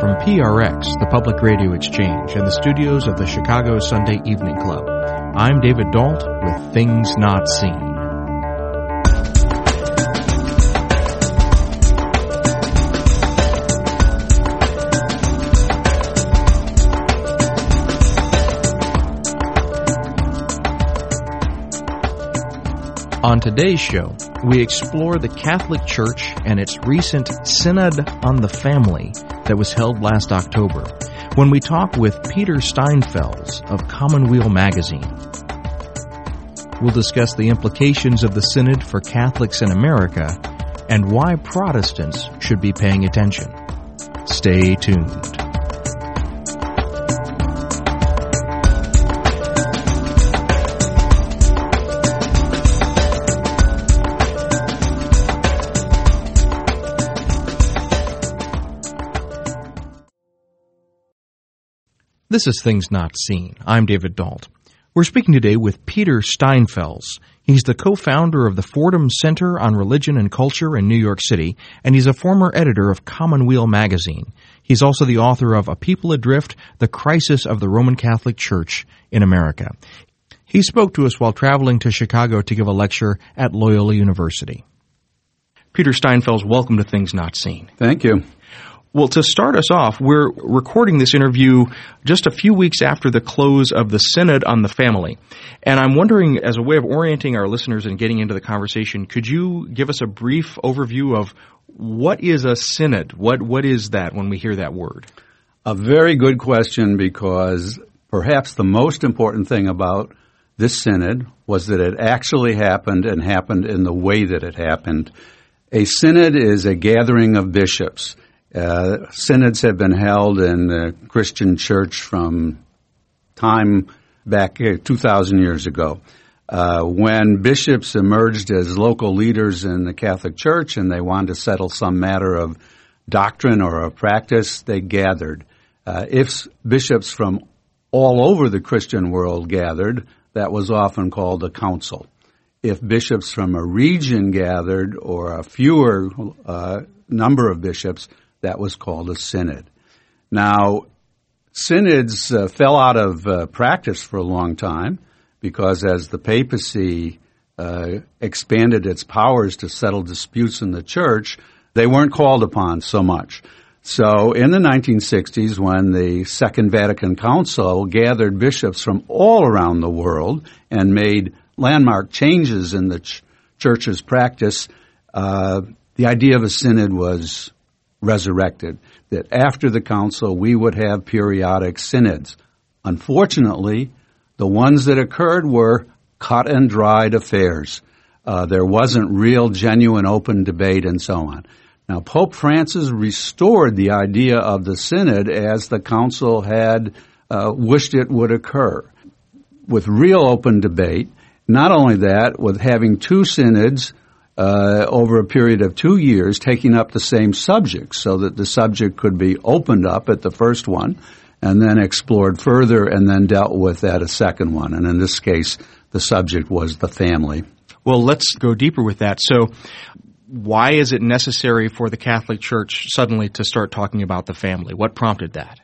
from PRX, the Public Radio Exchange, and the studios of the Chicago Sunday Evening Club. I'm David Dault with Things Not Seen. On today's show, we explore the Catholic Church and its recent Synod on the Family that was held last October when we talk with Peter Steinfels of Commonweal magazine. We'll discuss the implications of the Synod for Catholics in America and why Protestants should be paying attention. Stay tuned. This is Things Not Seen. I'm David Dault. We're speaking today with Peter Steinfels. He's the co-founder of the Fordham Center on Religion and Culture in New York City, and he's a former editor of Commonweal magazine. He's also the author of A People Adrift, The Crisis of the Roman Catholic Church in America. He spoke to us while traveling to Chicago to give a lecture at Loyola University. Peter Steinfels, welcome to Things Not Seen. Thank you. Well, to start us off, we're recording this interview just a few weeks after the close of the Synod on the Family. And I'm wondering, as a way of orienting our listeners and getting into the conversation, could you give us a brief overview of what is a synod? What, what is that when we hear that word? A very good question because perhaps the most important thing about this synod was that it actually happened and happened in the way that it happened. A synod is a gathering of bishops. Uh, synods have been held in the Christian church from time back uh, 2,000 years ago. Uh, when bishops emerged as local leaders in the Catholic Church and they wanted to settle some matter of doctrine or a practice, they gathered. Uh, if bishops from all over the Christian world gathered, that was often called a council. If bishops from a region gathered or a fewer uh, number of bishops, that was called a synod. Now, synods uh, fell out of uh, practice for a long time because as the papacy uh, expanded its powers to settle disputes in the church, they weren't called upon so much. So in the 1960s, when the Second Vatican Council gathered bishops from all around the world and made landmark changes in the ch- church's practice, uh, the idea of a synod was resurrected, that after the council we would have periodic synods. Unfortunately, the ones that occurred were cut and dried affairs. Uh, there wasn't real, genuine, open debate and so on. Now, Pope Francis restored the idea of the synod as the council had uh, wished it would occur, with real open debate. Not only that, with having two synods uh, over a period of two years, taking up the same subject so that the subject could be opened up at the first one and then explored further and then dealt with at a second one. And in this case, the subject was the family. Well, let's go deeper with that. So, why is it necessary for the Catholic Church suddenly to start talking about the family? What prompted that?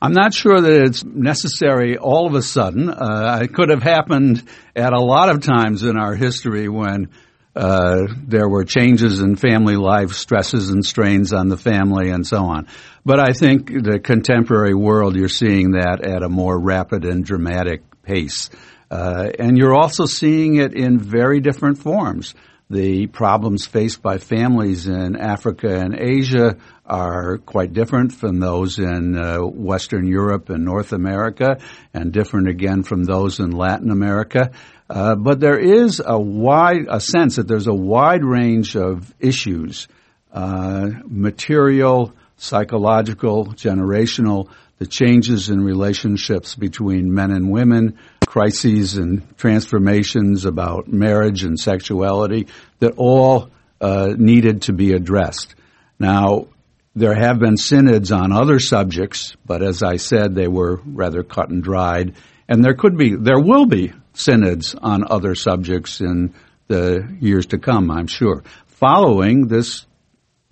I'm not sure that it's necessary all of a sudden. Uh, it could have happened at a lot of times in our history when uh, there were changes in family life, stresses and strains on the family, and so on. But I think the contemporary world, you're seeing that at a more rapid and dramatic pace. Uh, and you're also seeing it in very different forms. The problems faced by families in Africa and Asia are quite different from those in uh, Western Europe and North America, and different again from those in Latin America. Uh, but there is a wide a sense that there's a wide range of issues, uh, material, psychological, generational, the changes in relationships between men and women, crises and transformations about marriage and sexuality that all uh, needed to be addressed. Now, there have been synods on other subjects, but as I said, they were rather cut and dried. And there could be, there will be synods on other subjects in the years to come, I'm sure, following this,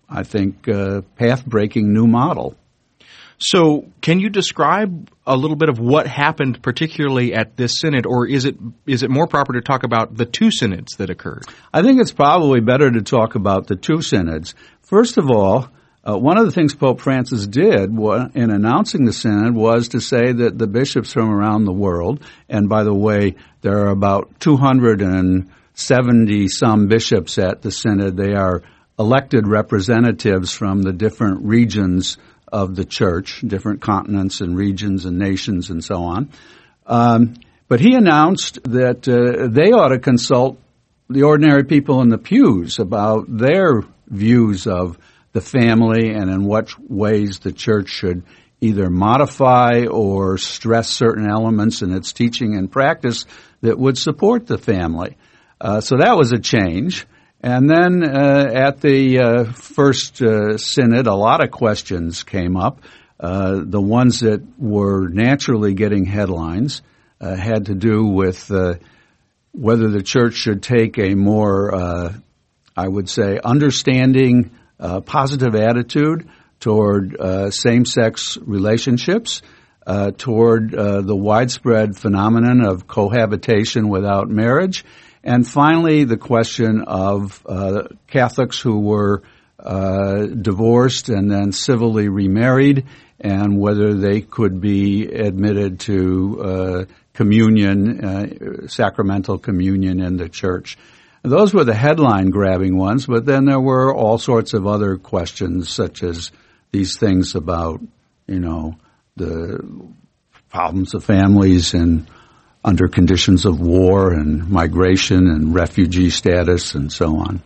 I think, uh, path breaking new model. So, can you describe a little bit of what happened, particularly at this synod, or is it is it more proper to talk about the two synods that occurred? I think it's probably better to talk about the two synods. First of all, uh, one of the things Pope Francis did in announcing the synod was to say that the bishops from around the world, and by the way, there are about 270 some bishops at the synod. They are elected representatives from the different regions of the church, different continents and regions and nations and so on. Um, but he announced that uh, they ought to consult the ordinary people in the pews about their views of the family and in what ways the church should either modify or stress certain elements in its teaching and practice that would support the family. Uh, so that was a change. And then uh, at the uh, first uh, synod, a lot of questions came up. Uh, the ones that were naturally getting headlines uh, had to do with whether the church should take a more, I would say, understanding, positive attitude toward same-sex relationships. toward the widespread phenomenon of cohabitation without marriage, and finally, the question of uh, Catholics who were uh, divorced and then civilly remarried, and whether they could be admitted to uh, communion, uh, sacramental communion in the church. Those were the headline grabbing ones, but then there were all sorts of other questions, such as these things about, you know, the problems of families and under conditions of war and migration and refugee status and so on.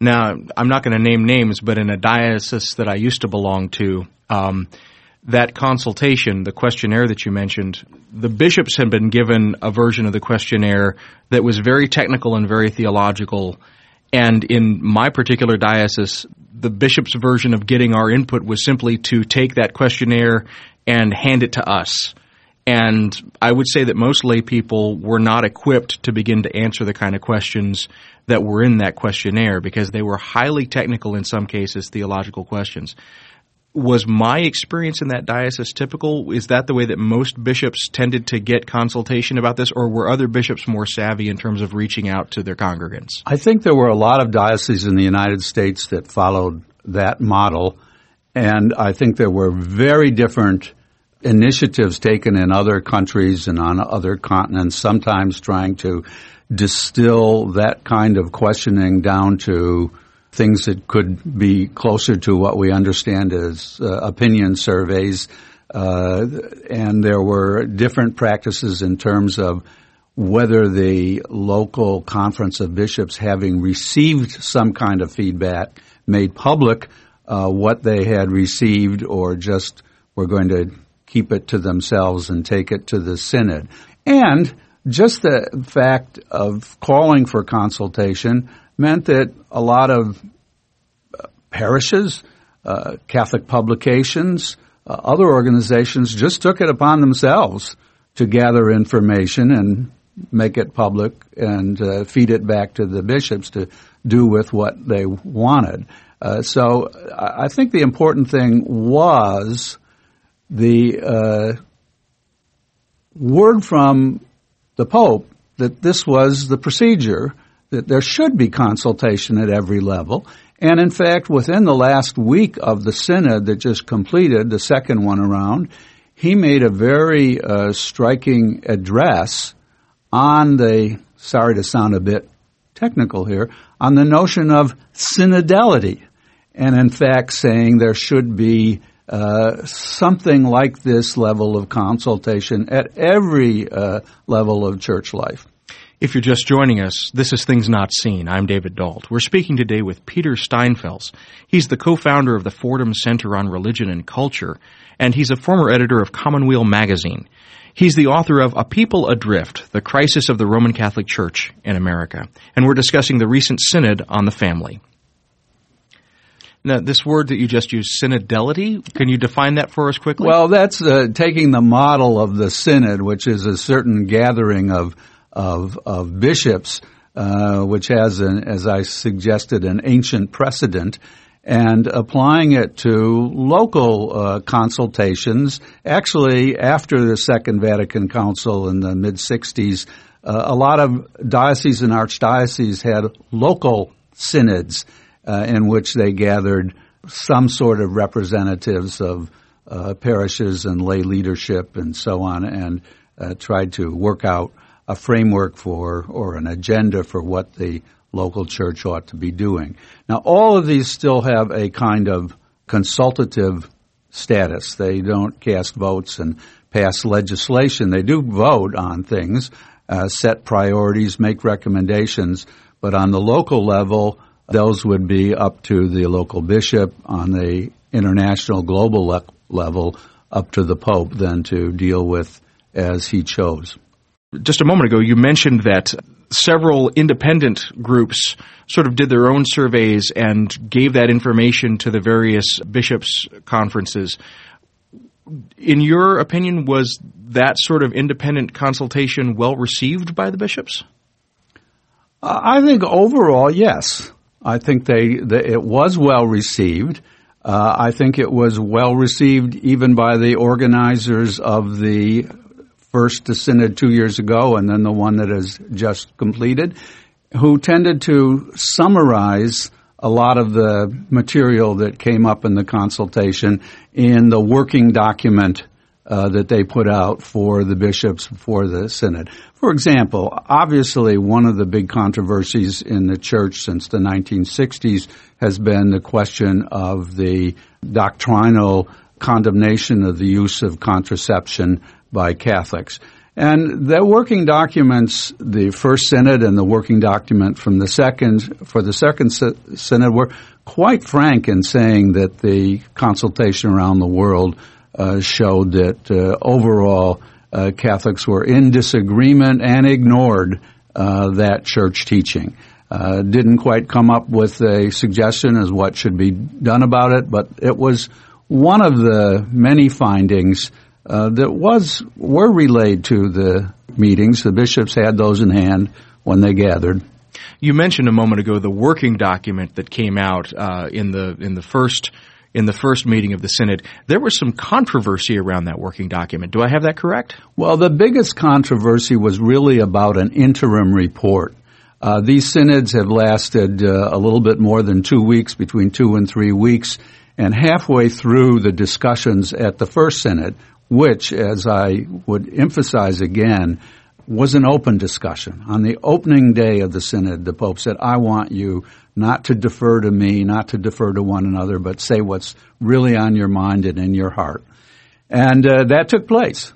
Now, I'm not going to name names, but in a diocese that I used to belong to, um, that consultation, the questionnaire that you mentioned, the bishops had been given a version of the questionnaire that was very technical and very theological. And in my particular diocese, the bishop's version of getting our input was simply to take that questionnaire and hand it to us. And I would say that most lay people were not equipped to begin to answer the kind of questions that were in that questionnaire because they were highly technical in some cases, theological questions. Was my experience in that diocese typical? Is that the way that most bishops tended to get consultation about this, or were other bishops more savvy in terms of reaching out to their congregants? I think there were a lot of dioceses in the United States that followed that model, and I think there were very different initiatives taken in other countries and on other continents, sometimes trying to distill that kind of questioning down to things that could be closer to what we understand as uh, opinion surveys. Uh, and there were different practices in terms of whether the local conference of bishops, having received some kind of feedback, made public uh, what they had received or just were going to keep it to themselves and take it to the synod. And just the fact of calling for consultation meant that a lot of uh, parishes, uh, Catholic publications, uh, other organizations just took it upon themselves to gather information and make it public and uh, feed it back to the bishops to do with what they wanted. Uh, so I think the important thing was the uh, word from the Pope that this was the procedure, that there should be consultation at every level. And in fact, within the last week of the synod that just completed, the second one around, he made a very uh, striking address on the, sorry to sound a bit technical here, on the notion of synodality. And in fact, saying there should be uh, something like this level of consultation at every uh, level of church life. If you're just joining us, this is Things Not Seen. I'm David Dault. We're speaking today with Peter Steinfels. He's the co-founder of the Fordham Center on Religion and Culture, and he's a former editor of Commonweal magazine. He's the author of A People Adrift, The Crisis of the Roman Catholic Church in America. And we're discussing the recent synod on the family. Now, this word that you just used, synodality, can you define that for us quickly? Well, that's uh, taking the model of the synod, which is a certain gathering of of, of bishops, uh, which has, an, as I suggested, an ancient precedent, and applying it to local uh, consultations. Actually, after the Second Vatican Council in the mid 60s, uh, a lot of dioceses and archdioceses had local synods uh, in which they gathered some sort of representatives of uh, parishes and lay leadership and so on, and uh, tried to work out a framework for or an agenda for what the local church ought to be doing. Now, all of these still have a kind of consultative status. They don't cast votes and pass legislation. They do vote on things, uh, set priorities, make recommendations, but on the local level, those would be up to the local bishop on the international global le- level up to the pope then to deal with as he chose just a moment ago, you mentioned that several independent groups sort of did their own surveys and gave that information to the various bishops' conferences. In your opinion, was that sort of independent consultation well received by the bishops? Uh, I think overall, yes. I think they, they it was well received. Uh, I think it was well received even by the organizers of the first the synod two years ago and then the one that is just completed, who tended to summarize a lot of the material that came up in the consultation in the working document uh, that they put out for the bishops for the synod. For example, obviously one of the big controversies in the church since the 1960s has been the question of the doctrinal condemnation of the use of contraception by Catholics. And the working documents, the first synod and the working document from the second, for the second synod were quite frank in saying that the consultation around the world uh, showed that uh, overall uh, Catholics were in disagreement and ignored uh, that church teaching. Uh, didn't quite come up with a suggestion as what should be done about it, but it was one of the many findings uh, that was were relayed to the meetings. The bishops had those in hand when they gathered. You mentioned a moment ago the working document that came out uh, in the in the first in the first meeting of the synod. There was some controversy around that working document. Do I have that correct? Well, the biggest controversy was really about an interim report. Uh, these synods have lasted uh, a little bit more than two weeks, between two and three weeks. And halfway through the discussions at the first synod, which, as I would emphasize again, was an open discussion. On the opening day of the synod, the Pope said, I want you not to defer to me, not to defer to one another, but say what's really on your mind and in your heart. And uh, that took place.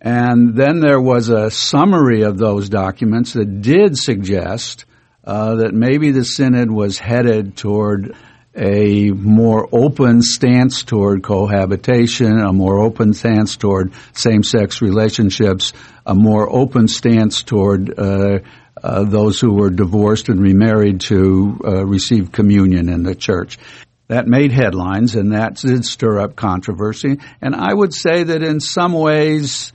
And then there was a summary of those documents that did suggest uh, that maybe the synod was headed toward a more open stance toward cohabitation, a more open stance toward same-sex relationships, a more open stance toward uh, uh, those who were divorced and remarried to uh, receive communion in the church. That made headlines and that did stir up controversy. And I would say that in some ways,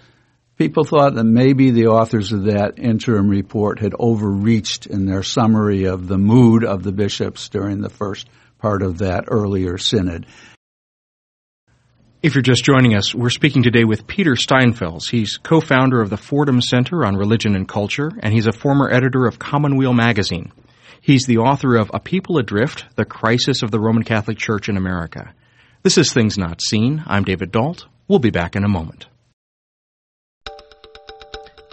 people thought that maybe the authors of that interim report had overreached in their summary of the mood of the bishops during the first part of that earlier synod. If you're just joining us, we're speaking today with Peter Steinfels. He's co-founder of the Fordham Center on Religion and Culture, and he's a former editor of Commonweal magazine. He's the author of A People Adrift, The Crisis of the Roman Catholic Church in America. This is Things Not Seen. I'm David Dault. We'll be back in a moment.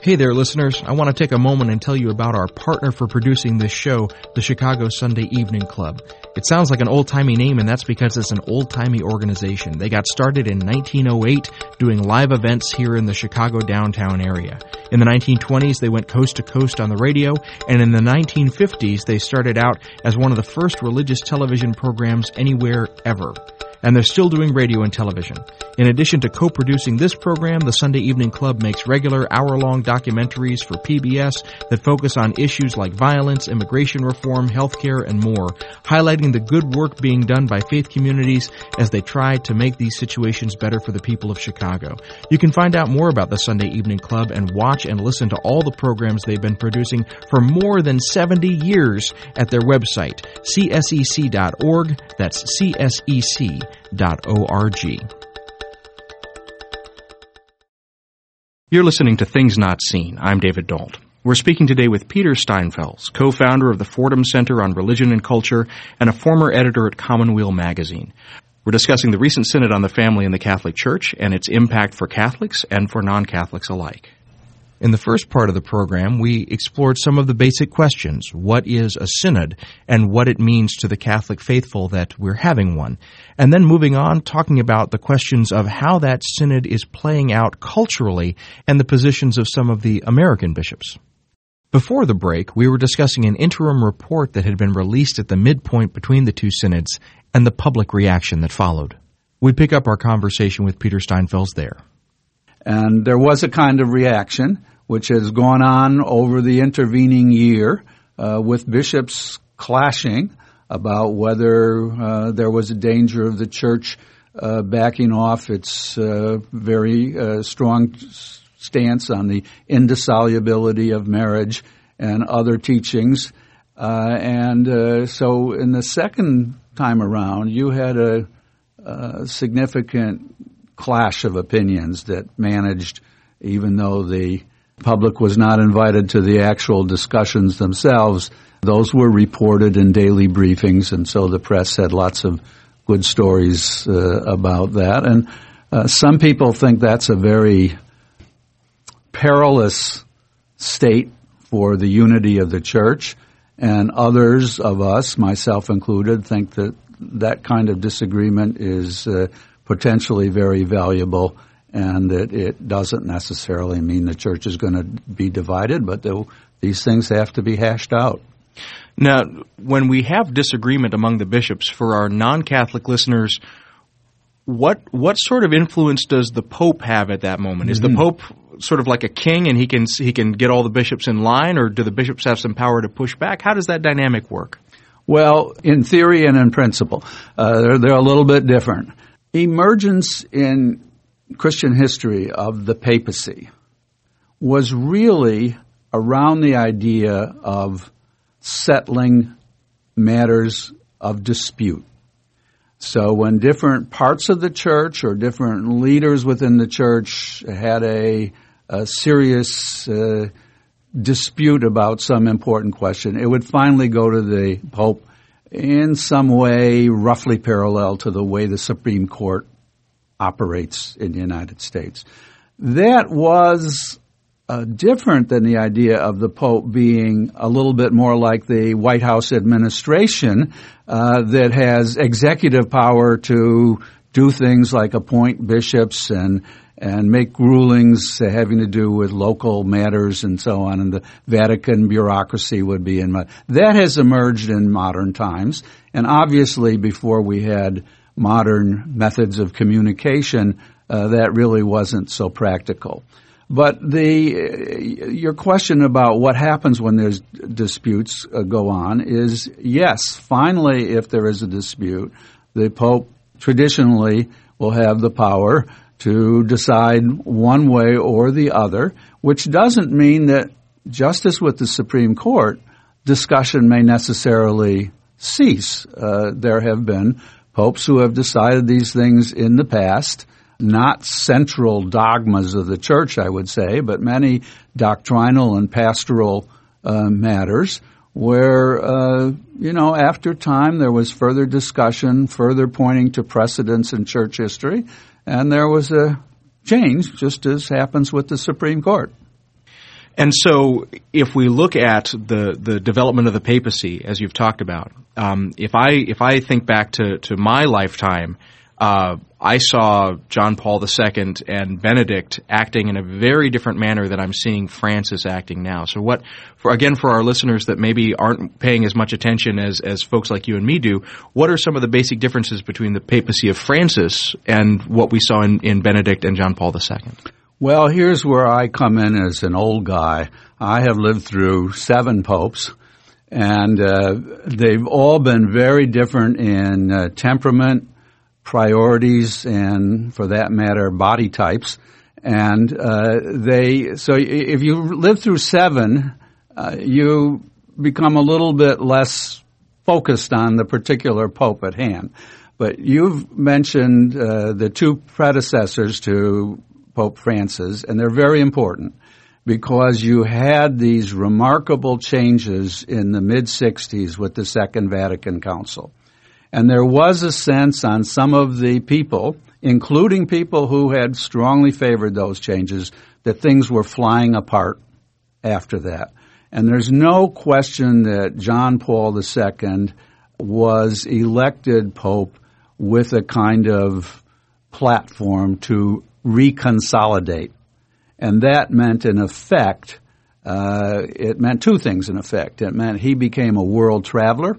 Hey there, listeners. I want to take a moment and tell you about our partner for producing this show, the Chicago Sunday Evening Club. It sounds like an old-timey name, and that's because it's an old-timey organization. They got started in 1908 doing live events here in the Chicago downtown area. In the 1920s, they went coast to coast on the radio, and in the 1950s, they started out as one of the first religious television programs anywhere ever. And they're still doing radio and television. In addition to co-producing this program, the Sunday Evening Club makes regular hour-long documentaries for PBS that focus on issues like violence, immigration reform, healthcare, and more, highlighting the good work being done by faith communities as they try to make these situations better for the people of Chicago. You can find out more about the Sunday Evening Club and watch and listen to all the programs they've been producing for more than 70 years at their website, csec.org. That's You're listening to Things Not Seen. I'm David Dault. We're speaking today with Peter Steinfels, co-founder of the Fordham Center on Religion and Culture and a former editor at Commonweal magazine. We're discussing the recent synod on the family in the Catholic Church and its impact for Catholics and for non-Catholics alike. In the first part of the program, we explored some of the basic questions. What is a synod and what it means to the Catholic faithful that we're having one? And then moving on, talking about the questions of how that synod is playing out culturally and the positions of some of the American bishops. Before the break, we were discussing an interim report that had been released at the midpoint between the two synods and the public reaction that followed. We pick up our conversation with Peter Steinfels there. And there was a kind of reaction which has gone on over the intervening year uh, with bishops clashing about whether uh, there was a danger of the church uh, backing off its uh, very uh, strong stance on the indissolubility of marriage and other teachings. Uh, and so in the second time around, you had a, a significant clash of opinions that managed, even though the public was not invited to the actual discussions themselves, those were reported in daily briefings, and so the press had lots of good stories uh, about that. And uh, some people think that's a very perilous state for the unity of the church, and others of us, myself included, think that that kind of disagreement is uh, potentially very valuable and that it doesn't necessarily mean the church is going to be divided, but these things have to be hashed out. Now, when we have disagreement among the bishops, for our non-Catholic listeners, what what sort of influence does the Pope have at that moment? Is mm-hmm. the Pope sort of like a king, and he can he can get all the bishops in line, or do the bishops have some power to push back? How does that dynamic work? Well, in theory and in principle, uh, they're, they're a little bit different. Emergence in Christian history of the papacy was really around the idea of settling matters of dispute. So when different parts of the church or different leaders within the church had a, a serious uh, dispute about some important question, it would finally go to the Pope in some way roughly parallel to the way the Supreme Court operates in the United States. That was uh, different than the idea of the Pope being a little bit more like the White House administration uh, that has executive power to do things like appoint bishops and and make rulings having to do with local matters and so on, and the Vatican bureaucracy would be in. That has emerged in modern times, and obviously before we had modern methods of communication, uh, that really wasn't so practical. But the your question about what happens when there's disputes uh, go on is yes. Finally, if there is a dispute, the Pope traditionally will have the power to decide one way or the other, which doesn't mean that just as with the Supreme Court, discussion may necessarily cease. Uh, there have been popes who have decided these things in the past, not central dogmas of the church, I would say, but many doctrinal and pastoral uh, matters where, uh, you know, after time there was further discussion, further pointing to precedents in church history, and there was a change, just as happens with the Supreme Court. And so, if we look at the, the development of the papacy, as you've talked about, um, if I if I think back to, to my lifetime, uh, I saw John Paul II and Benedict acting in a very different manner than I'm seeing Francis acting now. So what, for, again, for our listeners that maybe aren't paying as much attention as, as folks like you and me do, what are some of the basic differences between the papacy of Francis and what we saw in, in Benedict and John Paul II? Well, here's where I come in as an old guy. I have lived through seven popes and uh, they've all been very different in uh, temperament, priorities and, for that matter, body types. And uh, they, so if you live through seven, uh, you become a little bit less focused on the particular pope at hand. But you've mentioned uh, the two predecessors to Pope Francis, and they're very important because you had these remarkable changes in the mid 60s with the Second Vatican Council. And there was a sense on some of the people, including people who had strongly favored those changes, that things were flying apart after that. And there's no question that John Paul II was elected Pope with a kind of platform to reconsolidate. And that meant, in effect, uh, it meant two things in effect. It meant he became a world traveler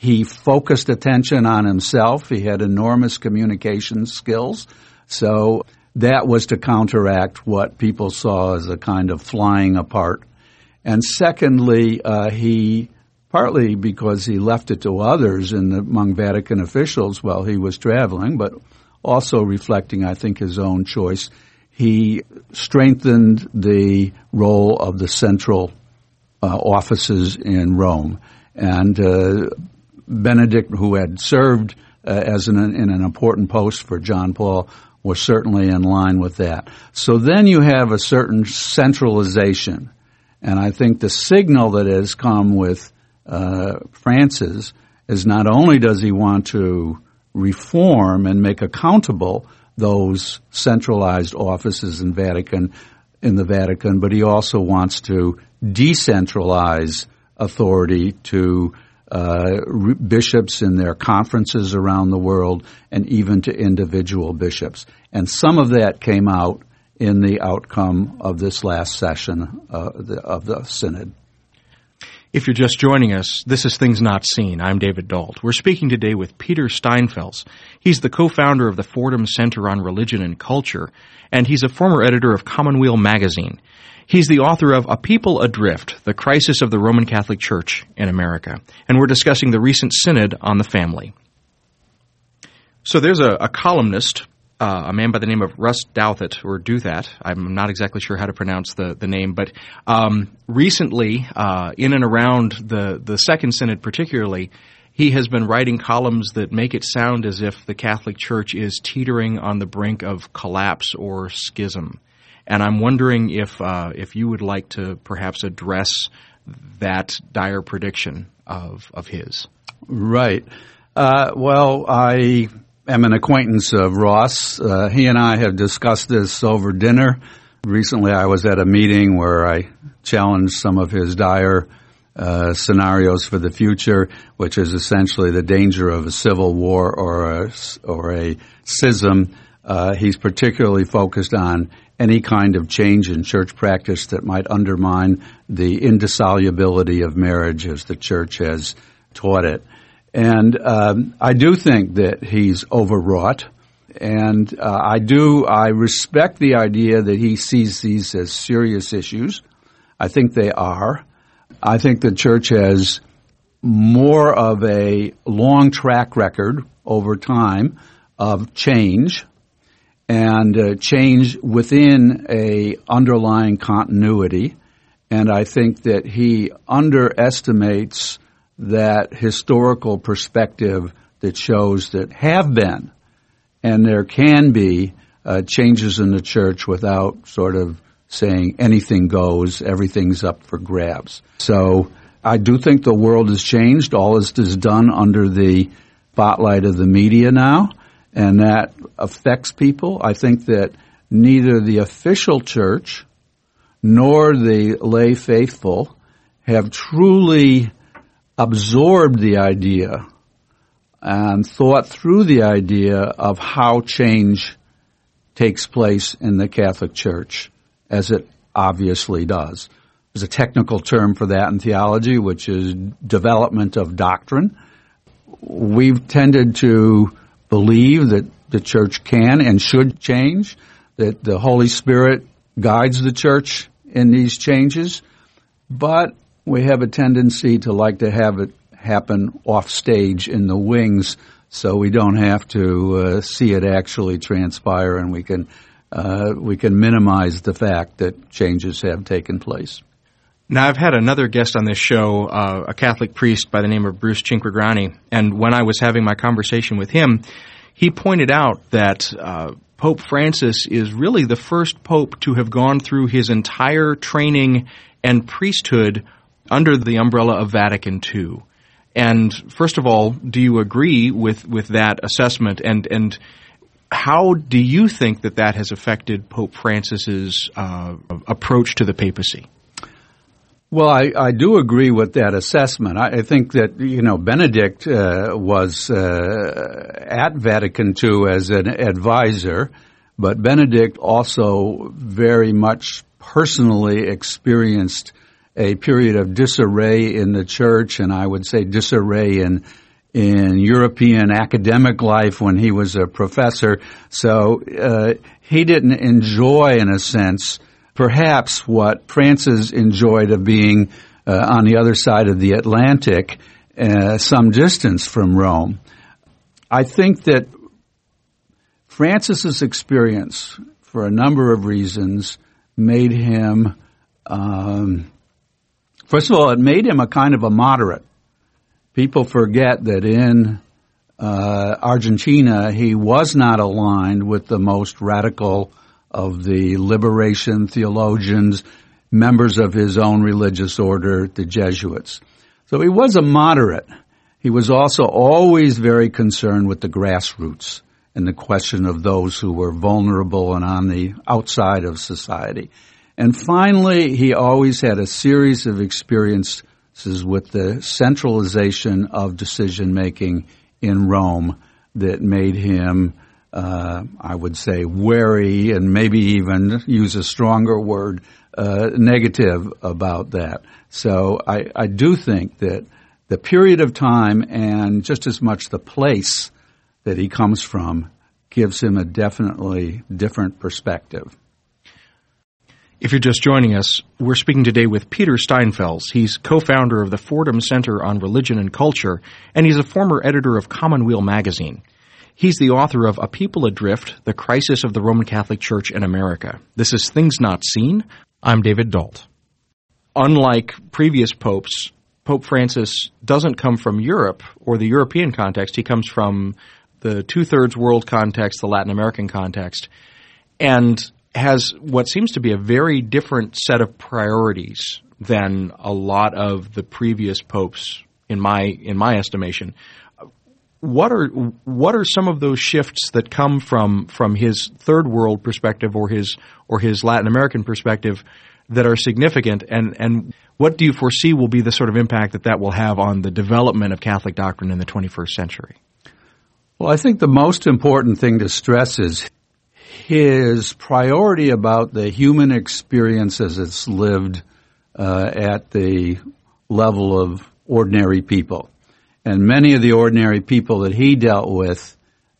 he focused attention on himself. He had enormous communication skills. So that was to counteract what people saw as a kind of flying apart. And secondly, uh, he partly because he left it to others in the, among Vatican officials while he was traveling, but also reflecting, I think, his own choice. He strengthened the role of the central uh, offices in Rome. And uh, Benedict, who had served uh, as an, in an important post for John Paul, was certainly in line with that. So then you have a certain centralization. And I think the signal that has come with uh, Francis is not only does he want to reform and make accountable those centralized offices in Vatican in the Vatican, but he also wants to decentralize authority to uh, bishops in their conferences around the world, and even to individual bishops. And some of that came out in the outcome of this last session uh, the, of the synod. If you're just joining us, this is Things Not Seen. I'm David Dault. We're speaking today with Peter Steinfels. He's the co-founder of the Fordham Center on Religion and Culture, and he's a former editor of Commonweal magazine. He's the author of A People Adrift, The Crisis of the Roman Catholic Church in America. And we're discussing the recent synod on the family. So there's a, a columnist, uh, a man by the name of Russ Douthat, or Douthat. I'm not exactly sure how to pronounce the, the name, but um, recently, uh, in and around the, the second synod particularly, he has been writing columns that make it sound as if the Catholic Church is teetering on the brink of collapse or schism. And I'm wondering if uh, if you would like to perhaps address that dire prediction of of his. Right. Uh, well, I am an acquaintance of Ross. Uh, he and I have discussed this over dinner. Recently, I was at a meeting where I challenged some of his dire uh, scenarios for the future, which is essentially the danger of a civil war or a, or a schism. Uh, he's particularly focused on any kind of change in church practice that might undermine the indissolubility of marriage as the church has taught it. And um, I do think that he's overwrought. And uh, I do, I respect the idea that he sees these as serious issues. I think they are. I think the church has more of a long track record over time of change and uh, change within a underlying continuity. And I think that he underestimates that historical perspective that shows that have been and there can be uh, changes in the church without sort of saying anything goes, everything's up for grabs. So I do think the world has changed. All is done under the spotlight of the media now and that affects people. I think that neither the official church nor the lay faithful have truly absorbed the idea and thought through the idea of how change takes place in the Catholic Church, as it obviously does. There's a technical term for that in theology, which is development of doctrine. We've tended to believe that the church can and should change, that the Holy Spirit guides the church in these changes, but we have a tendency to like to have it happen off stage in the wings so we don't have to uh, see it actually transpire and we can uh, we can minimize the fact that changes have taken place. Now, I've had another guest on this show, uh, a Catholic priest by the name of Bruce Cinquegrani, and when I was having my conversation with him, he pointed out that uh, Pope Francis is really the first pope to have gone through his entire training and priesthood under the umbrella of Vatican II. And first of all, do you agree with, with that assessment? And, and how do you think that that has affected Pope Francis's uh, approach to the papacy? Well, I, I do agree with that assessment. I, I think that you know Benedict uh, was uh, at Vatican II as an advisor, but Benedict also very much personally experienced a period of disarray in the church, and I would say disarray in in European academic life when he was a professor. So uh, he didn't enjoy, in a sense, perhaps what Francis enjoyed of being uh, on the other side of the Atlantic, uh, some distance from Rome. I think that Francis's experience, for a number of reasons, made him um, First of all, it made him a kind of a moderate. People forget that in uh, Argentina, he was not aligned with the most radical of the liberation theologians, members of his own religious order, the Jesuits. So he was a moderate. He was also always very concerned with the grassroots and the question of those who were vulnerable and on the outside of society. And finally, he always had a series of experiences with the centralization of decision making in Rome that made him, uh, I would say, wary and maybe even use a stronger word, uh, negative about that. So I, I do think that the period of time and just as much the place that he comes from gives him a definitely different perspective. If you're just joining us, we're speaking today with Peter Steinfels. He's co-founder of the Fordham Center on Religion and Culture, and he's a former editor of Commonweal magazine. He's the author of A People Adrift, The Crisis of the Roman Catholic Church in America. This is Things Not Seen. I'm David Dault. Unlike previous popes, Pope Francis doesn't come from Europe or the European context. He comes from the two-thirds world context, the Latin American context. And has what seems to be a very different set of priorities than a lot of the previous popes in my in my estimation. What are what are some of those shifts that come from from his third world perspective or his or his Latin American perspective that are significant and and what do you foresee will be the sort of impact that that will have on the development of Catholic doctrine in the 21st century? Well, I think the most important thing to stress is his priority about the human experience as it's lived uh, at the level of ordinary people. And many of the ordinary people that he dealt with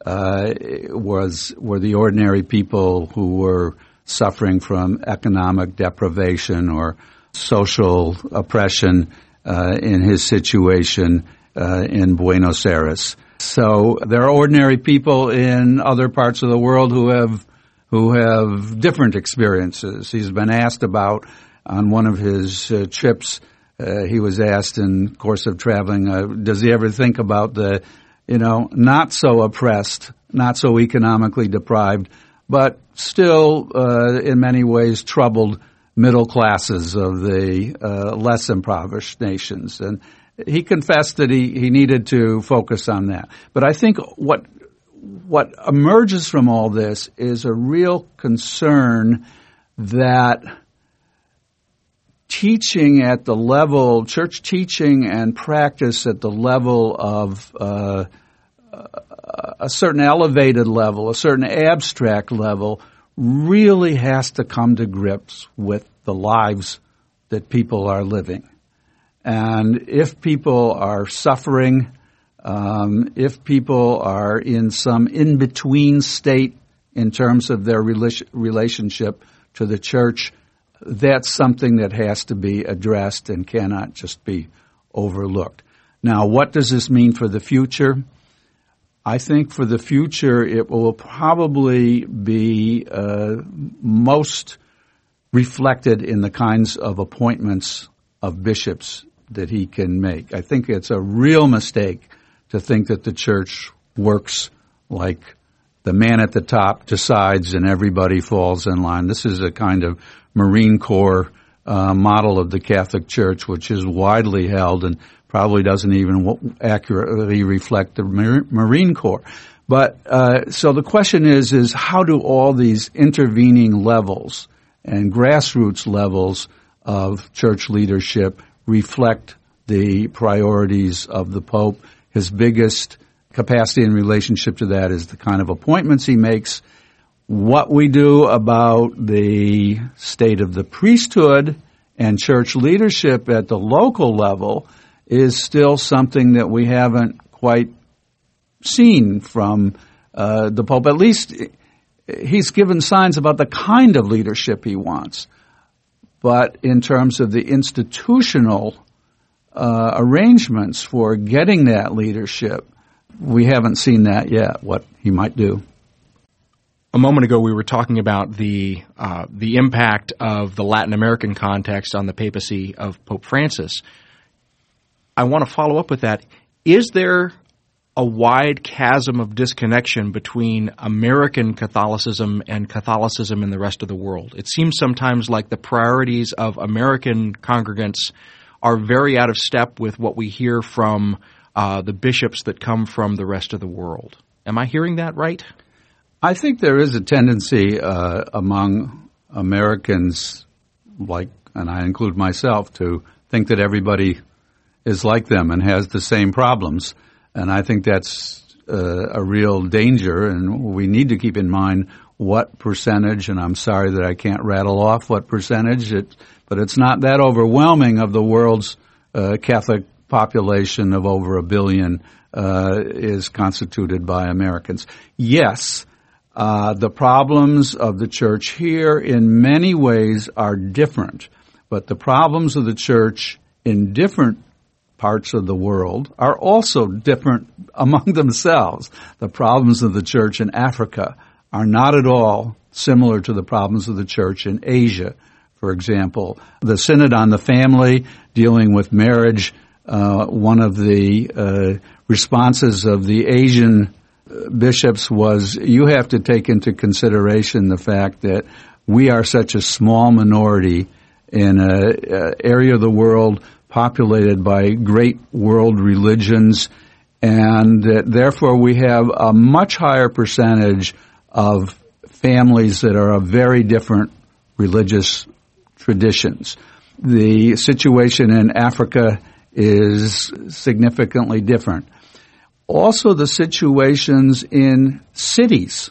uh, was were the ordinary people who were suffering from economic deprivation or social oppression uh, in his situation uh, in Buenos Aires. So there are ordinary people in other parts of the world who have who have different experiences. He's been asked about on one of his uh, trips. Uh, he was asked in course of traveling, uh, does he ever think about the, you know, not so oppressed, not so economically deprived, but still uh, in many ways troubled middle classes of the uh, less impoverished nations. And he confessed that he, he needed to focus on that. But I think what what emerges from all this is a real concern that teaching at the level, church teaching and practice at the level of uh, a certain elevated level, a certain abstract level, really has to come to grips with the lives that people are living. And if people are suffering, um, if people are in some in between state in terms of their relationship to the church, that's something that has to be addressed and cannot just be overlooked. Now, what does this mean for the future? I think for the future, it will probably be uh, most reflected in the kinds of appointments of bishops that he can make. I think it's a real mistake to think that the church works like the man at the top decides and everybody falls in line. This is a kind of Marine Corps uh, model of the Catholic Church, which is widely held and probably doesn't even accurately reflect the Marine Corps. But uh, so the question is: is how do all these intervening levels and grassroots levels of church leadership reflect the priorities of the Pope? His biggest capacity in relationship to that is the kind of appointments he makes. What we do about the state of the priesthood and church leadership at the local level is still something that we haven't quite seen from uh, the Pope. At least he's given signs about the kind of leadership he wants. But in terms of the institutional uh, arrangements for getting that leadership, we haven't seen that yet, what he might do. A moment ago, we were talking about the uh, the impact of the Latin American context on the papacy of Pope Francis. I want to follow up with that. Is there a wide chasm of disconnection between American Catholicism and Catholicism in the rest of the world? It seems sometimes like the priorities of American congregants are very out of step with what we hear from uh, the bishops that come from the rest of the world. Am I hearing that right? I think there is a tendency uh, among Americans, like, and I include myself, to think that everybody is like them and has the same problems. And I think that's uh, a real danger, and we need to keep in mind what percentage, and I'm sorry that I can't rattle off what percentage, it, but it's not that overwhelming of the world's uh, Catholic population of over a billion uh, is constituted by Americans. Yes, uh, the problems of the church here in many ways are different, but the problems of the church in different parts of the world are also different among themselves. The problems of the church in Africa are not at all similar to the problems of the church in Asia, for example. The Synod on the Family dealing with marriage, uh, one of the uh, responses of the Asian uh, bishops was you have to take into consideration the fact that we are such a small minority in an area of the world populated by great world religions, and that therefore we have a much higher percentage of families that are of very different religious traditions. The situation in Africa is significantly different. Also, the situations in cities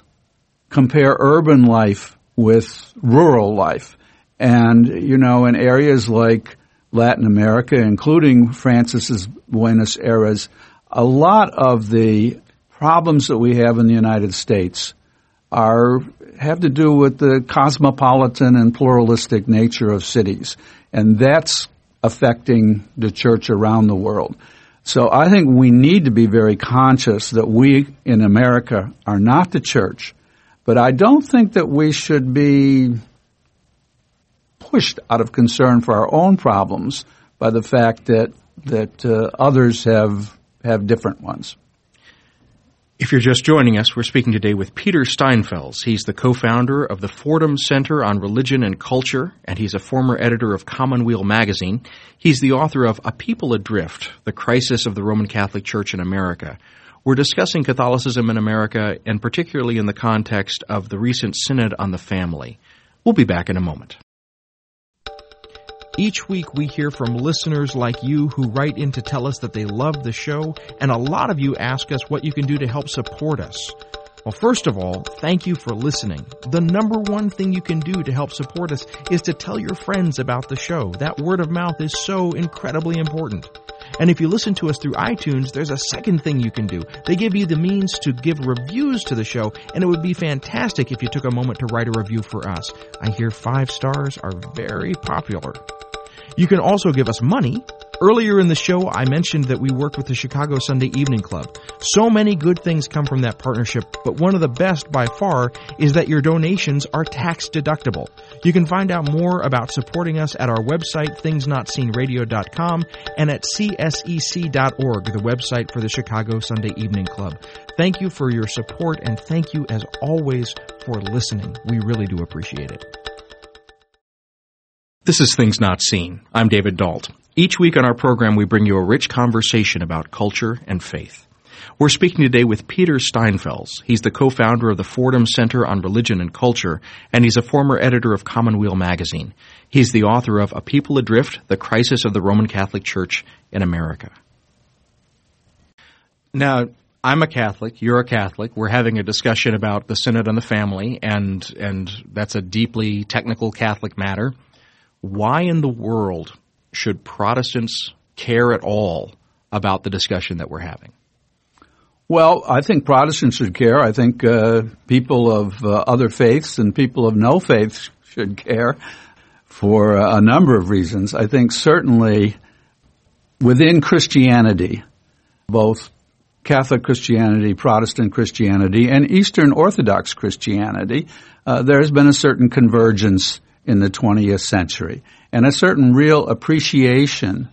compare urban life with rural life. And, you know, in areas like Latin America, including Francis's Buenos Aires, a lot of the problems that we have in the United States are have to do with the cosmopolitan and pluralistic nature of cities, and that's affecting the church around the world. So I think we need to be very conscious that we in America are not the church, but I don't think that we should be pushed out of concern for our own problems by the fact that that uh, others have have different ones. If you're just joining us, we're speaking today with Peter Steinfels. He's the co-founder of the Fordham Center on Religion and Culture, and he's a former editor of Commonweal magazine. He's the author of A People Adrift, The Crisis of the Roman Catholic Church in America. We're discussing Catholicism in America, and particularly in the context of the recent Synod on the Family. We'll be back in a moment. Each week we hear from listeners like you who write in to tell us that they love the show, and a lot of you ask us what you can do to help support us. Well, first of all, thank you for listening. The number one thing you can do to help support us is to tell your friends about the show. That word of mouth is so incredibly important. And if you listen to us through iTunes, there's a second thing you can do. They give you the means to give reviews to the show, and it would be fantastic if you took a moment to write a review for us. I hear five stars are very popular. You can also give us money. Earlier in the show, I mentioned that we worked with the Chicago Sunday Evening Club. So many good things come from that partnership, but one of the best by far is that your donations are tax deductible. You can find out more about supporting us at our website, thingsnotseenradio.com, and at csec.org, the website for the Chicago Sunday Evening Club. Thank you for your support, and thank you as always for listening. We really do appreciate it. This is Things Not Seen. I'm David Dault. Each week on our program, we bring you a rich conversation about culture and faith. We're speaking today with Peter Steinfels. He's the co-founder of the Fordham Center on Religion and Culture, and he's a former editor of Commonweal magazine. He's the author of A People Adrift, The Crisis of the Roman Catholic Church in America. Now, I'm a Catholic, you're a Catholic. We're having a discussion about the Synod on the Family, and, and that's a deeply technical Catholic matter why in the world should Protestants care at all about the discussion that we're having? Well, I think Protestants should care. I think uh, people of uh, other faiths and people of no faith should care for a number of reasons. I think certainly within Christianity, both Catholic Christianity, Protestant Christianity, and Eastern Orthodox Christianity, uh, there has been a certain convergence in the 20th century and a certain real appreciation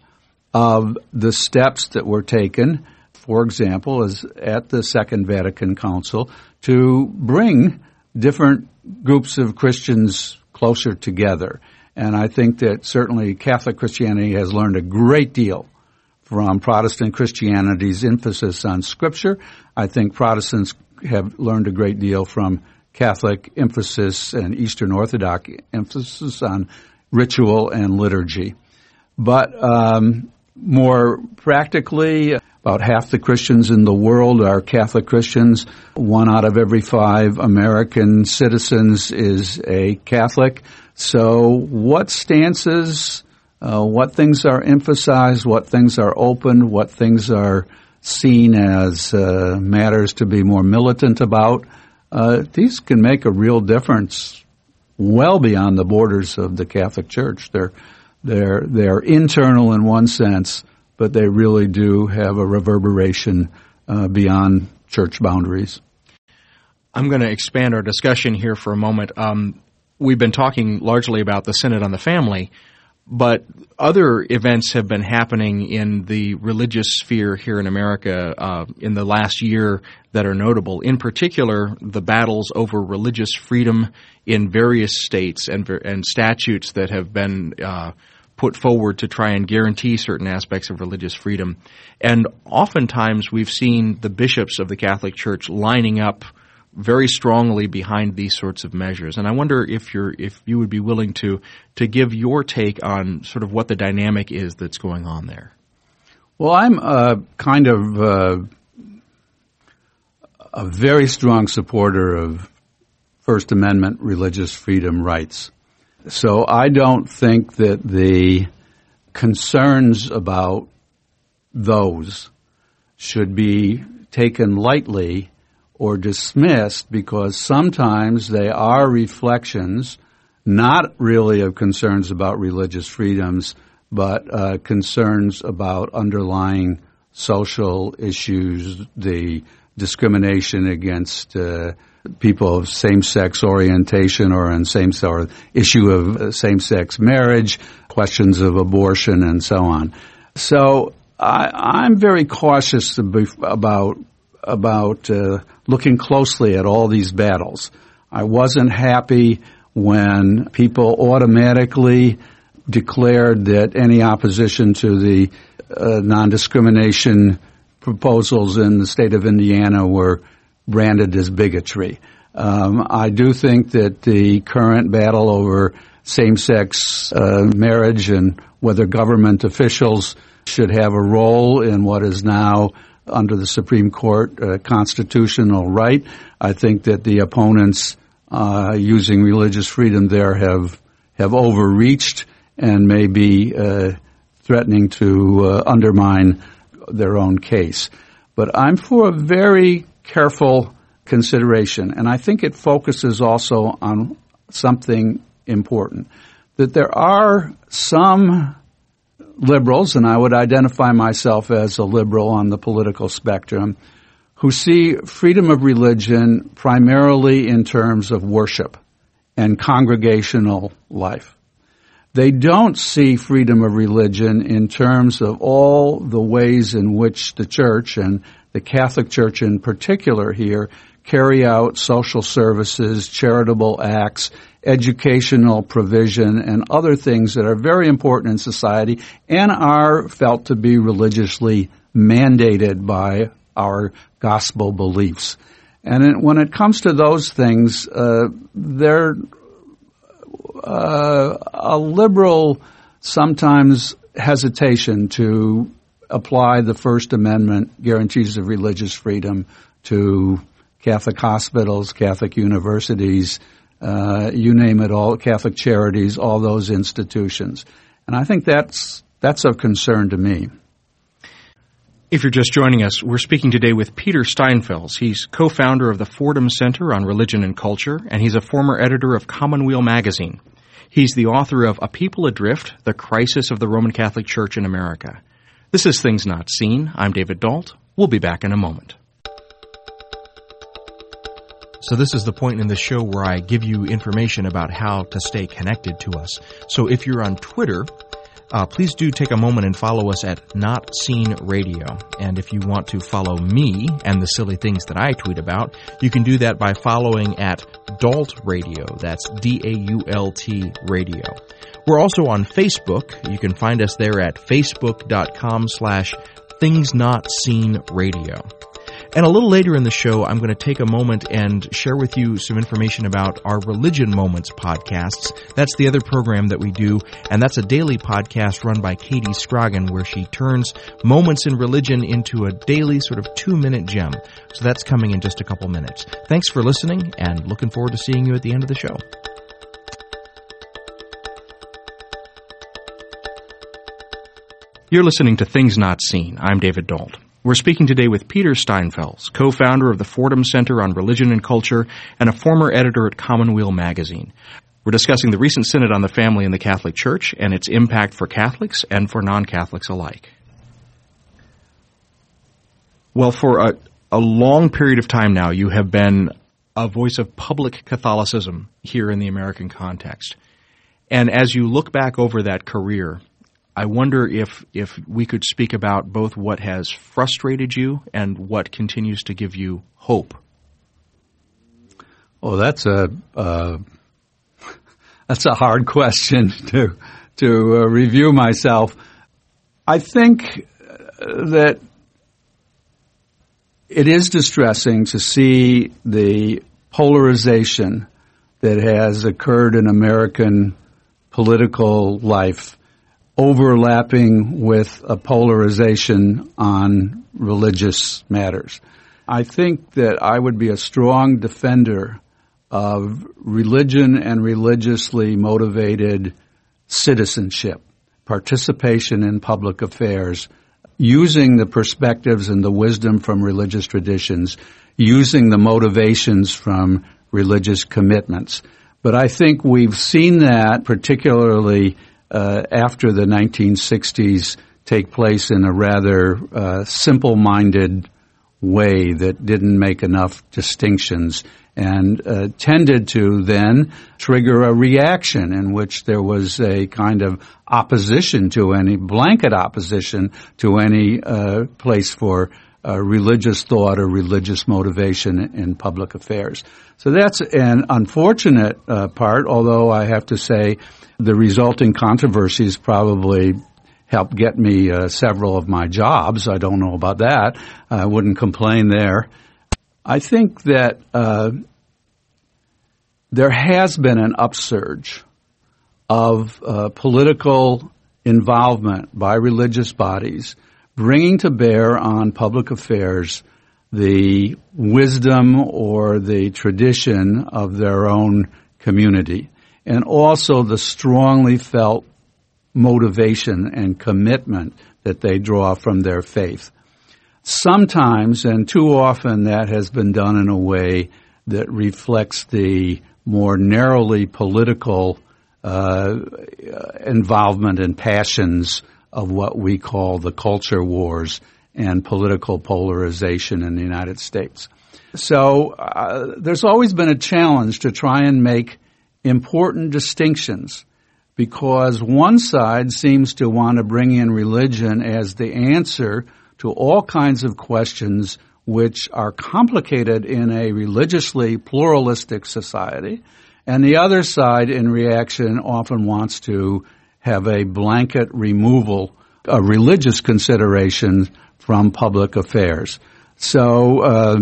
of the steps that were taken, for example, as at the Second Vatican Council, to bring different groups of Christians closer together. And I think that certainly Catholic Christianity has learned a great deal from Protestant Christianity's emphasis on Scripture. I think Protestants have learned a great deal from Catholic emphasis and Eastern Orthodox emphasis on ritual and liturgy. But um, more practically, about half the Christians in the world are Catholic Christians. One out of every five American citizens is a Catholic. So, what stances, uh, what things are emphasized, what things are open, what things are seen as uh, matters to be more militant about? Uh, these can make a real difference well beyond the borders of the Catholic Church. They're they're they're internal in one sense, but they really do have a reverberation uh, beyond church boundaries. I'm going to expand our discussion here for a moment. Um, we've been talking largely about the Synod on the Family, but other events have been happening in the religious sphere here in America uh, in the last year that are notable. In particular, the battles over religious freedom in various states and, and statutes that have been uh, put forward to try and guarantee certain aspects of religious freedom. And oftentimes we've seen the bishops of the Catholic Church lining up very strongly behind these sorts of measures. And I wonder if you're if you would be willing to to give your take on sort of what the dynamic is that's going on there. Well, I'm a kind of uh, a very strong supporter of First Amendment religious freedom rights. So I don't think that the concerns about those should be taken lightly or dismissed because sometimes they are reflections not really of concerns about religious freedoms, but uh, concerns about underlying social issues, the discrimination against uh, people of same-sex orientation or in same or issue of uh, same-sex marriage, questions of abortion, and so on. So I, am very cautious about about uh, looking closely at all these battles. I wasn't happy when people automatically declared that any opposition to the uh, non-discrimination proposals in the state of Indiana were branded as bigotry. Um, I do think that the current battle over same sex uh, marriage and whether government officials should have a role in what is now under the Supreme Court uh, constitutional right. I think that the opponents uh, using religious freedom there have have overreached and may be uh, threatening to uh, undermine their own case. But I'm for a very careful consideration, and I think it focuses also on something important that there are some liberals, and I would identify myself as a liberal on the political spectrum, who see freedom of religion primarily in terms of worship and congregational life. They don't see freedom of religion in terms of all the ways in which the church and the Catholic Church in particular here carry out social services, charitable acts, educational provision, and other things that are very important in society and are felt to be religiously mandated by our gospel beliefs. And when it comes to those things, uh, they're uh, a liberal sometimes hesitation to apply the First Amendment guarantees of religious freedom to Catholic hospitals, Catholic universities, uh, you name it, all Catholic charities, all those institutions. And I think that's that's of concern to me. If you're just joining us, we're speaking today with Peter Steinfels. He's co-founder of the Fordham Center on Religion and Culture, and he's a former editor of Commonweal magazine. He's the author of A People Adrift, The Crisis of the Roman Catholic Church in America. This is Things Not Seen. I'm David Dault. We'll be back in a moment. So this is the point in the show where I give you information about how to stay connected to us. So if you're on Twitter, uh, please do take a moment and follow us at Not Seen Radio. And if you want to follow me and the silly things that I tweet about, you can do that by following at Dault Radio. That's D-A-U-L-T Radio. We're also on Facebook. You can find us there at facebook.com slash things not seen radio. And a little later in the show, I'm going to take a moment and share with you some information about our Religion Moments podcasts. That's the other program that we do, and that's a daily podcast run by Katie Scroggin where she turns moments in religion into a daily sort of two minute gem. So that's coming in just a couple minutes. Thanks for listening and looking forward to seeing you at the end of the show. You're listening to Things Not Seen. I'm David Dault. We're speaking today with Peter Steinfels, co-founder of the Fordham Center on Religion and Culture and a former editor at Commonweal magazine. We're discussing the recent Synod on the Family in the Catholic Church and its impact for Catholics and for non-Catholics alike. Well, for a, a long period of time now, you have been a voice of public Catholicism here in the American context. And as you look back over that career, I wonder if if we could speak about both what has frustrated you and what continues to give you hope. Oh, that's a uh, that's a hard question to to uh, review myself. I think that it is distressing to see the polarization that has occurred in American political life overlapping with a polarization on religious matters. I think that I would be a strong defender of religion and religiously motivated citizenship, participation in public affairs, using the perspectives and the wisdom from religious traditions, using the motivations from religious commitments. But I think we've seen that particularly after the 1960s take place in a rather uh, simple-minded way that didn't make enough distinctions and uh, tended to then trigger a reaction in which there was a kind of opposition to any blanket opposition to any uh, place for uh, religious thought or religious motivation in public affairs. So that's an unfortunate uh, part, although I have to say the resulting controversies probably helped get me uh, several of my jobs. I don't know about that. I wouldn't complain there. I think that uh, there has been an upsurge of uh, political involvement by religious bodies, bringing to bear on public affairs the wisdom or the tradition of their own community, and also the strongly felt motivation and commitment that they draw from their faith. Sometimes, and too often, that has been done in a way that reflects the more narrowly political uh, involvement and passions of what we call the culture wars and political polarization in the United States. So uh, there's always been a challenge to try and make important distinctions because one side seems to want to bring in religion as the answer to all kinds of questions which are complicated in a religiously pluralistic society, and the other side, in reaction, often wants to have a blanket removal of religious considerations from public affairs. So uh,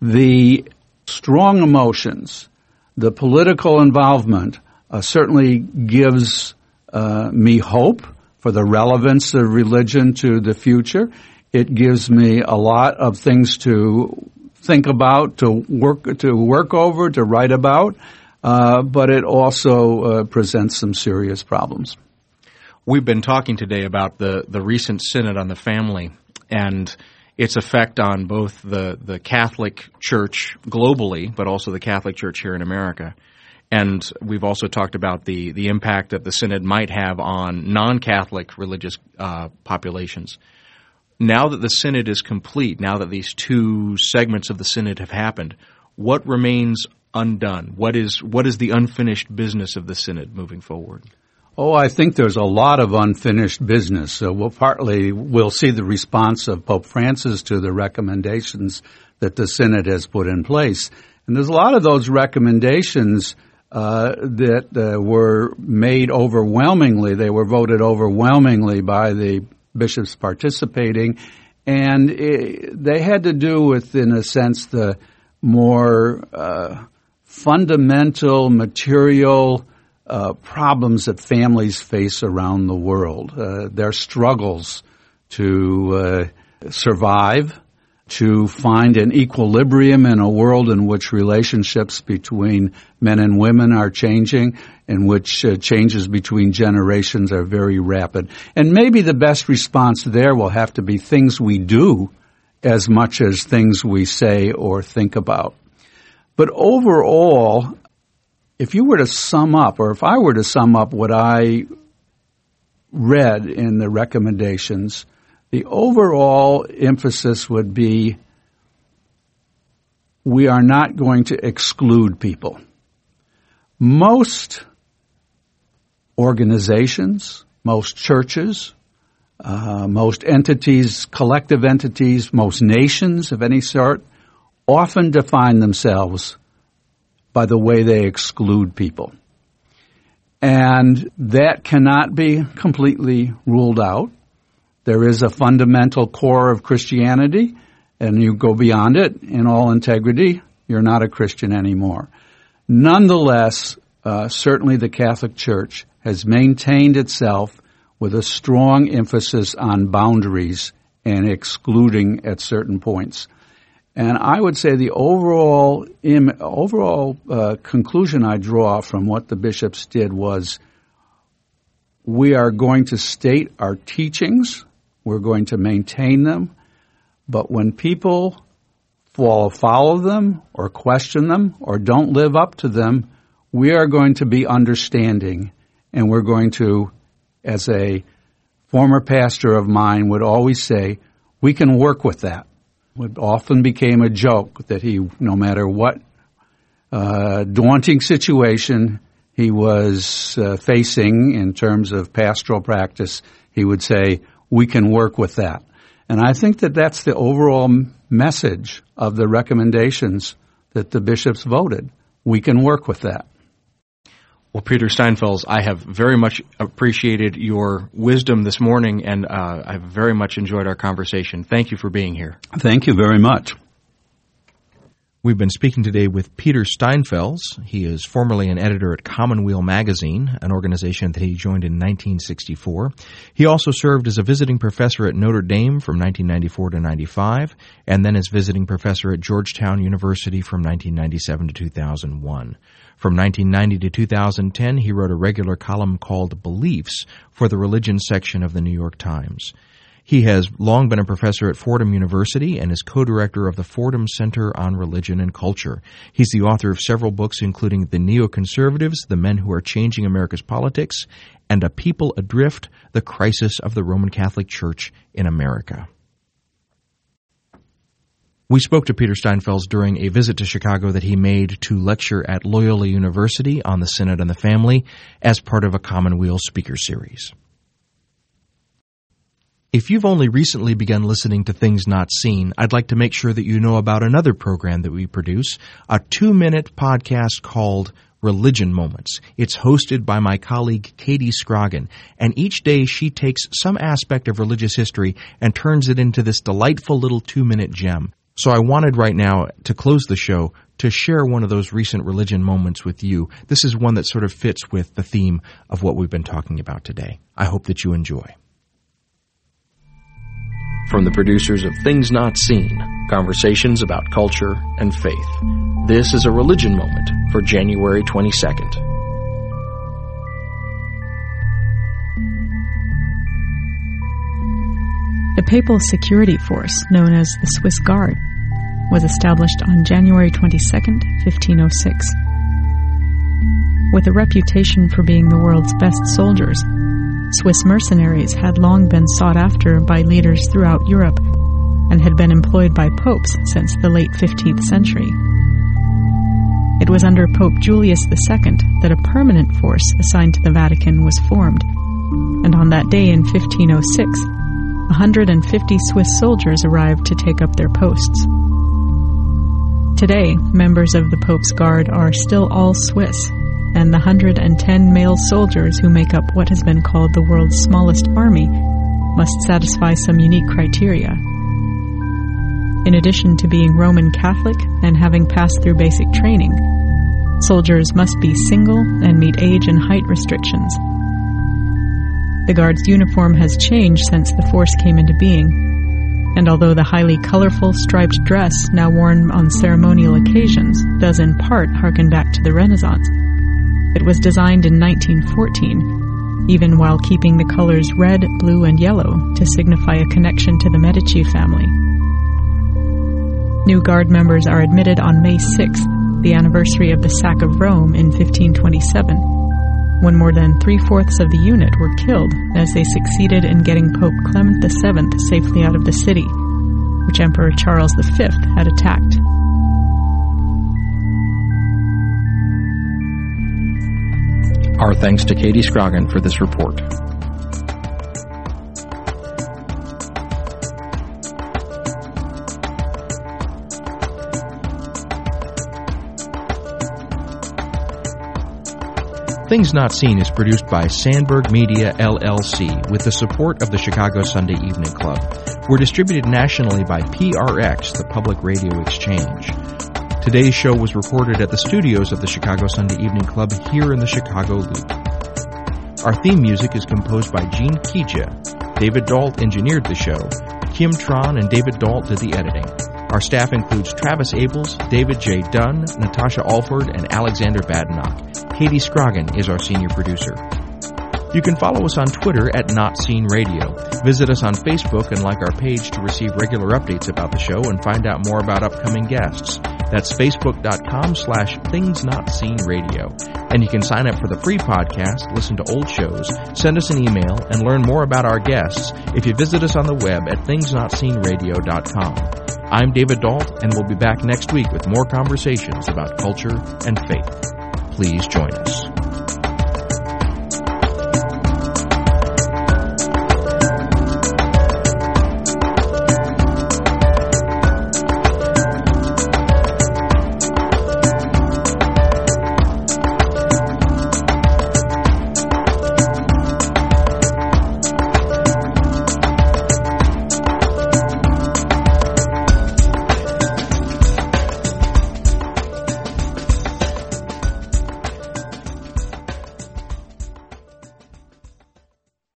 the strong emotions, the political involvement, uh, certainly gives uh, me hope for the relevance of religion to the future. It gives me a lot of things to think about, to work to work over, to write about. Uh, but it also uh, presents some serious problems. We've been talking today about the, the recent Synod on the Family and its effect on both the, the Catholic Church globally, but also the Catholic Church here in America. And we've also talked about the, the impact that the Synod might have on non Catholic religious uh, populations. Now that the Synod is complete, now that these two segments of the Synod have happened, what remains undone? What is what is the unfinished business of the synod moving forward? Oh, I think there's a lot of unfinished business. So we'll partly we'll see the response of Pope Francis to the recommendations that the synod has put in place, and there's a lot of those recommendations. Uh, that uh, were made overwhelmingly. They were voted overwhelmingly by the bishops participating, and it, they had to do with, in a sense, the more uh, fundamental material uh, problems that families face around the world. Uh, their struggles to uh, survive, to find an equilibrium in a world in which relationships between men and women are changing, in which uh, changes between generations are very rapid. And maybe the best response there will have to be things we do as much as things we say or think about. But overall, if you were to sum up, or if I were to sum up what I read in the recommendations, the overall emphasis would be we are not going to exclude people. Most organizations, most churches, uh, most entities, collective entities, most nations of any sort often define themselves by the way they exclude people. And that cannot be completely ruled out. There is a fundamental core of Christianity, and you go beyond it in all integrity, you're not a Christian anymore. Nonetheless, uh, certainly the Catholic Church has maintained itself with a strong emphasis on boundaries and excluding at certain points. And I would say the overall Im, overall uh, conclusion I draw from what the bishops did was we are going to state our teachings, we're going to maintain them, but when people of them or question them or don't live up to them, we are going to be understanding and we're going to, as a former pastor of mine would always say, we can work with that it often became a joke that he, no matter what uh, daunting situation he was uh, facing in terms of pastoral practice, he would say, "We can work with that." And I think that that's the overall message of the recommendations that the bishops voted. We can work with that. Well, Peter Steinfels, I have very much appreciated your wisdom this morning, and uh, I've very much enjoyed our conversation. Thank you for being here. Thank you very much. We've been speaking today with Peter Steinfels. He is formerly an editor at Commonweal Magazine, an organization that he joined in 1964. He also served as a visiting professor at Notre Dame from 1994 to 95, and then as visiting professor at Georgetown University from 1997 to 2001. From 1990 to 2010, he wrote a regular column called Beliefs for the religion section of the New York Times. He has long been a professor at Fordham University and is co-director of the Fordham Center on Religion and Culture. He's the author of several books including The Neoconservatives, The Men Who Are Changing America's Politics, and A People Adrift, The Crisis of the Roman Catholic Church in America. We spoke to Peter Steinfels during a visit to Chicago that he made to lecture at Loyola University on the Synod and the Family as part of a Commonweal speaker series. If you've only recently begun listening to Things Not Seen, I'd like to make sure that you know about another program that we produce, a two minute podcast called Religion Moments. It's hosted by my colleague Katie Scroggin, and each day she takes some aspect of religious history and turns it into this delightful little two minute gem. So I wanted right now to close the show to share one of those recent religion moments with you. This is one that sort of fits with the theme of what we've been talking about today. I hope that you enjoy. From the producers of Things Not Seen, conversations about culture and faith. This is a religion moment for January 22nd. The Papal Security Force, known as the Swiss Guard, was established on January 22, 1506. With a reputation for being the world's best soldiers, Swiss mercenaries had long been sought after by leaders throughout Europe and had been employed by popes since the late 15th century. It was under Pope Julius II that a permanent force assigned to the Vatican was formed, and on that day in 1506, 150 Swiss soldiers arrived to take up their posts. Today, members of the Pope's Guard are still all Swiss and the 110 male soldiers who make up what has been called the world's smallest army must satisfy some unique criteria. In addition to being Roman Catholic and having passed through basic training, soldiers must be single and meet age and height restrictions. The Guard's uniform has changed since the force came into being, and although the highly colorful striped dress now worn on ceremonial occasions does in part harken back to the Renaissance, it was designed in 1914, even while keeping the colors red, blue, and yellow to signify a connection to the Medici family. New Guard members are admitted on May 6th, the anniversary of the sack of Rome in 1527, when more than three fourths of the unit were killed as they succeeded in getting Pope Clement VII safely out of the city, which Emperor Charles V had attacked. Our thanks to Katie Scroggin for this report. Things Not Seen is produced by Sandberg Media LLC with the support of the Chicago Sunday Evening Club. We're distributed nationally by PRX, the Public Radio Exchange. Today's show was recorded at the studios of the Chicago Sunday Evening Club here in the Chicago Loop. Our theme music is composed by Gene Kija. David Dault engineered the show. Kim Tron and David Dault did the editing. Our staff includes Travis Ables, David J. Dunn, Natasha Alford, and Alexander Badenoch. Katie Scroggin is our senior producer. You can follow us on Twitter at Not Seen Radio. Visit us on Facebook and like our page to receive regular updates about the show and find out more about upcoming guests. That's facebook.com slash things not seen radio. And you can sign up for the free podcast, listen to old shows, send us an email, and learn more about our guests if you visit us on the web at thingsnotseenradio.com. I'm David Dault, and we'll be back next week with more conversations about culture and faith. Please join us.